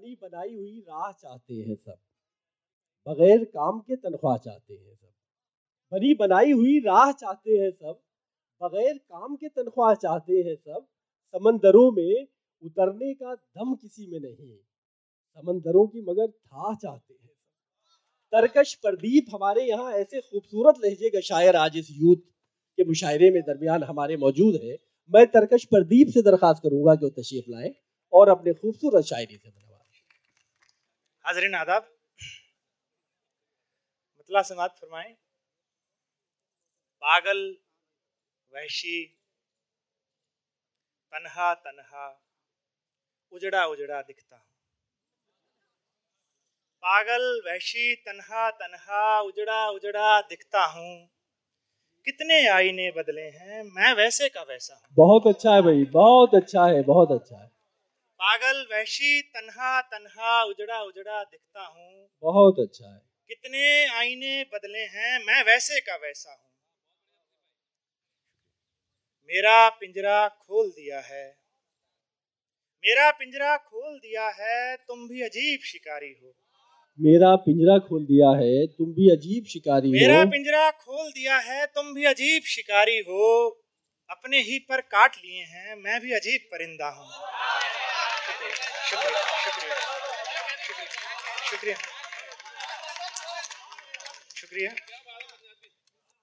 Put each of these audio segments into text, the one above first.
बनी बनाई हुई राह चाहते हैं सब, बगैर काम के तनख्वाह चाहते हैं सब। बनी बनाई हुई राह चाहते हैं सब, बगैर काम के तनख्वाह चाहते हैं सब, समंदरों में उतरने का दम किसी में नहीं। समंदरों की मगर था चाहते हैं तरकश प्रदीप हमारे यहाँ ऐसे खूबसूरत लहजे का शायर आज इस यूथ के मुशायरे में दरमियान हमारे मौजूद है। मैं तरकश प्रदीप से दरख्वास्त करूँगा कि वो तशरीफ़ लाएँ और अपने खूबसूरत शायरी से बनवा हाजरीन आदाब। मतला समात फरमाएँ, पागल, वहशी, तनहा तनहा, उजड़ा उजड़ा दिखता हूँ। पागल, वहशी, तनहा तनहा, उजड़ा उजड़ा दिखता हूँ। कितने आईने बदले हैं, मैं वैसे का वैसा बहुत अच्छा है भाई, बहुत अच्छा है, बहुत अच्छा है। पागल वहशी तनहा तनहा उजड़ा उजड़ा दिखता हूँ। बहुत अच्छा है। कितने आईने बदले हैं मैं वैसे का वैसा हूँ। मेरा पिंजरा खोल दिया है। मेरा पिंजरा खोल दिया है तुम भी अजीब शिकारी हो। मेरा पिंजरा खोल दिया है तुम भी अजीब शिकारी मेरा हो। मेरा पिंजरा खोल दिया है तुम भी अजीब शिकारी हो। अपने ही पर काट लिए हैं मैं भी अजीब परिंदा हूँ। शुक्रिया शुक्रिया शुक्रिया शुक्रिया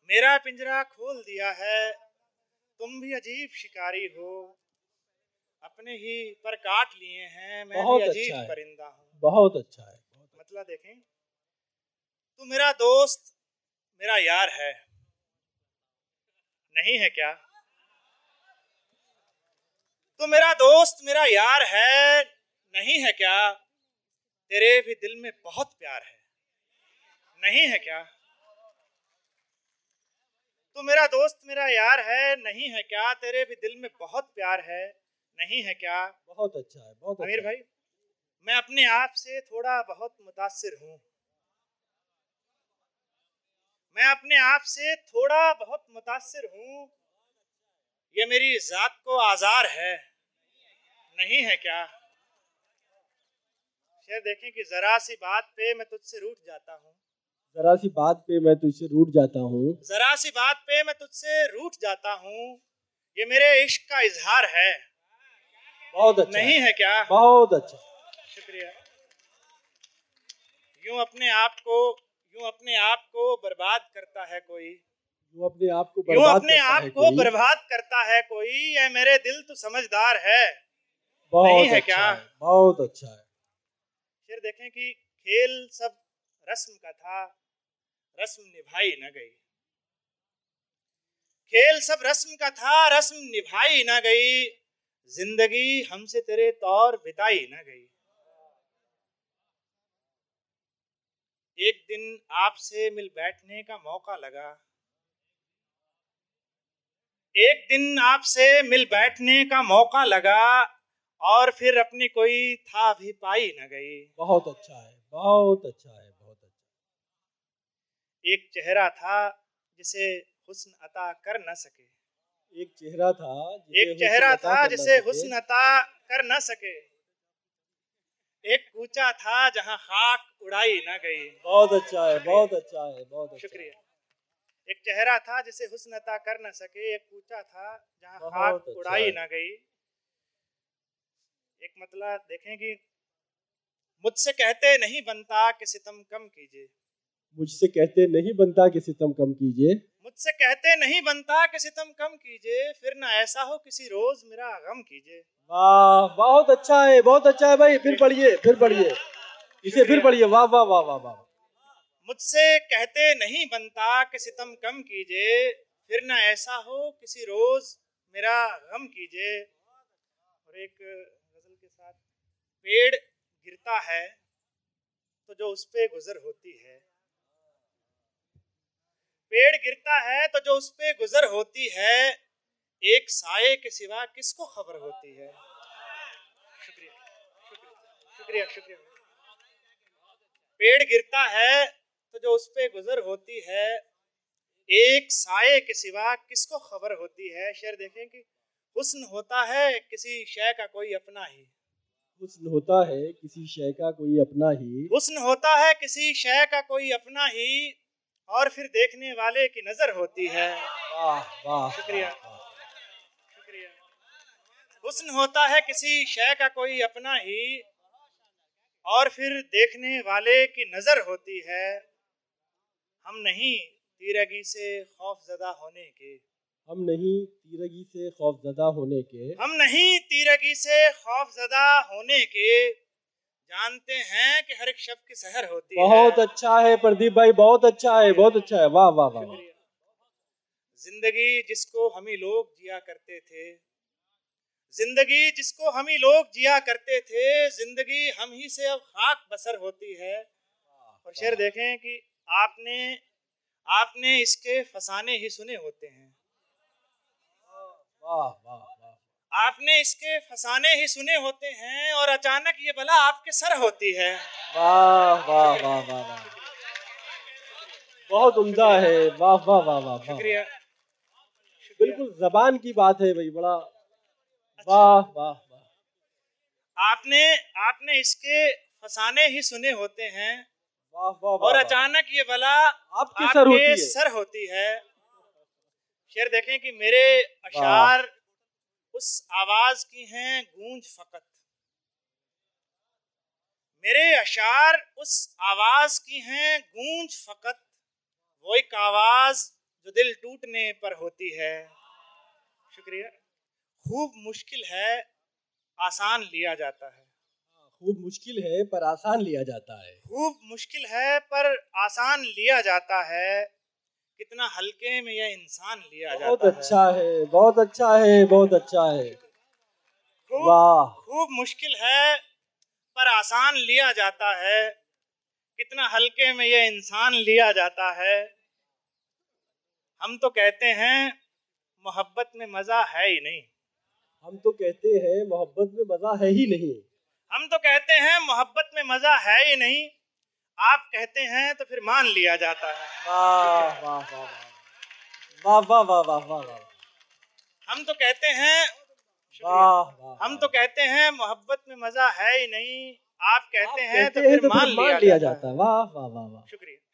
मेरा पिंजरा खोल दिया है तुम भी अजीब शिकारी हो। अपने ही पर काट लिए हैं मैं भी अजीब अच्छा परिंदा हूँ। बहुत अच्छा है मतलब देखें तू मेरा दोस्त मेरा यार है। नहीं है क्या? तू मेरा दोस्त मेरा यार है। नहीं है क्या? तेरे भी दिल में बहुत प्यार है। नहीं है क्या? तू मेरा दोस्त मेरा यार है। नहीं है क्या? तेरे भी दिल में बहुत प्यार है। नहीं है क्या? बहुत अच्छा है बहुत अमीर अच्छा भाई मैं अपने आप से थोड़ा बहुत मुतासर हूँ। मैं अपने आप से थोड़ा बहुत मुतासर हूँ। ये मेरी जात को आजार है। नहीं है क्या? शेर देखें कि जरा सी बात पे मैं तुझसे रूठ जाता हूँ। जरा सी बात पे मैं तुझसे रूठ जाता हूँ। जरा सी बात पे मैं तुझसे रूठ जाता हूँ। ये मेरे इश्क का इजहार है। बहुत अच्छा। नहीं है क्या? बहुत अच्छा। शुक्रिया। यूँ अपने आप को यूँ अपने आप को बर्बाद करता है कोई। यूँ अपने आप को यूँ अपने आप को बर्बाद करता है कोई? ये मेरे दिल तो समझदार है। बहुत नहीं है अच्छा क्या? है, बहुत अच्छा है। फिर देखें कि खेल सब रस्म का था रस्म निभाई न गई। खेल सब रस्म का था रस्म निभाई न गई। ज़िंदगी हमसे तेरे तौर बिताई न गई। एक दिन आपसे मिल बैठने का मौका लगा। एक दिन आपसे मिल बैठने का मौका लगा और फिर अपनी कोई था भी पाई न गई। बहुत अच्छा है बहुत अच्छा है बहुत अच्छा। एक चेहरा था जिसे हुस्न अता कर न सके। एक चेहरा था एक चेहरा था जिसे हुस्न अता कर न सके। एक कूचा था जहाँ खाक उड़ाई न गई। बहुत अच्छा है बहुत अच्छा है बहुत अच्छा शुक्रिया। एक चेहरा था जिसे हुस्नता कर न सके एक कूचा था जहाँ खाक अच्छा उड़ाई ना गई। एक मतलब देखें कि मुझसे कहते नहीं बनता कि सितम कम कीजिए। मुझसे कहते नहीं बनता कि सितम कम कीजिए। मुझसे कहते नहीं बनता कि सितम कम कीजिए फिर ना ऐसा हो किसी रोज मेरा गम कीजिए। वाह बहुत अच्छा है बहुत अच्छा है भाई फिर पढ़िए फिर पढ़िए। इसे फिर पढ़िए वाह वाह वाह वाह वाह। मुझसे कहते नहीं बनता कि सितम कम कीजिए, फिर ना ऐसा हो किसी रोज मेरा गम कीजिए। और एक गज़ल के साथ, पेड़ गिरता है तो जो उस पर गुजर होती है। पेड़ गिरता है तो जो उस पर गुजर होती है, एक साये के सिवा किसको खबर होती है? शुक्रिया शुक्रिया शुक्रिया। पेड़ गिरता है तो जो उस पर गुजर होती है एक साय के सिवा किसको खबर होती है? शेर देखें कि हुस्न होता है किसी शय का कोई अपना ही। हुस्न होता है किसी शय का कोई अपना ही। हुस्न होता है किसी शय का कोई अपना ही और फिर देखने वाले की नज़र होती है। वाह वाह शुक्रिया। शुक्रिया। हुस्न होता है किसी शय का कोई अपना ही और फिर देखने वाले की नज़र होती है। हम नहीं तीरगी से खौफ जदा होने के। हम नहीं तीरगी से खौफजदा होने के। हम नहीं तीरगी से खौफ जदा होने के। जानते हैं कि हर एक शब्द की सहर होती बहुत है अच्छा है प्रदीप भाई बहुत अच्छा है बहुत अच्छा है। वाह वाह वाह। ज़िंदगी जिसको हम ही लोग जिया करते थे। ज़िंदगी जिसको हम ही लोग जिया करते थे। ज़िंदगी हम ही से अब खाक बसर होती है। और शेर देखें कि आपने आपने इसके फसाने ही सुने होते हैं। वाह वाह वाह। आपने इसके फसाने ही सुने होते हैं और अचानक ये बला आपके सर होती है। वाह वाह वाह वाह वाह। बहुत उम्दा है। वाह वाह वाह वाह शुक्रिया। बिल्कुल जबान की बात है भाई बड़ा। वाह वाह वाह। आपने आपने इसके फसाने ही सुने होते हैं। और। अचानक ये बला आपके सर होती है। सर होती है। शेर देखें कि मेरे अशार उस आवाज़ की हैं गूंज फकत। मेरे अशार उस आवाज़ की हैं गूंज फकत। वो एक आवाज़ जो दिल टूटने पर होती है। शुक्रिया। खूब मुश्किल है आसान लिया जाता है। खूब मुश्किल है पर आसान लिया जाता है। खूब मुश्किल है पर आसान लिया जाता है। कितना हल्के में यह इंसान लिया जाता बहुत अच्छा है बहुत अच्छा है बहुत अच्छा है। वाह। खूब मुश्किल है पर आसान लिया जाता है। कितना हल्के में यह इंसान लिया जाता है। हम तो कहते हैं मोहब्बत में मज़ा है ही नहीं। हम तो कहते हैं मोहब्बत में मज़ा है ही नहीं। हम तो कहते हैं मोहब्बत में मज़ा है ही नहीं आप कहते हैं तो फिर मान लिया जाता है हम तो कहते हैं हम तो कहते हैं मोहब्बत में मज़ा है ही नहीं आप कहते हैं तो फिर मान लिया जाता है वाह वाह वाह शुक्रिया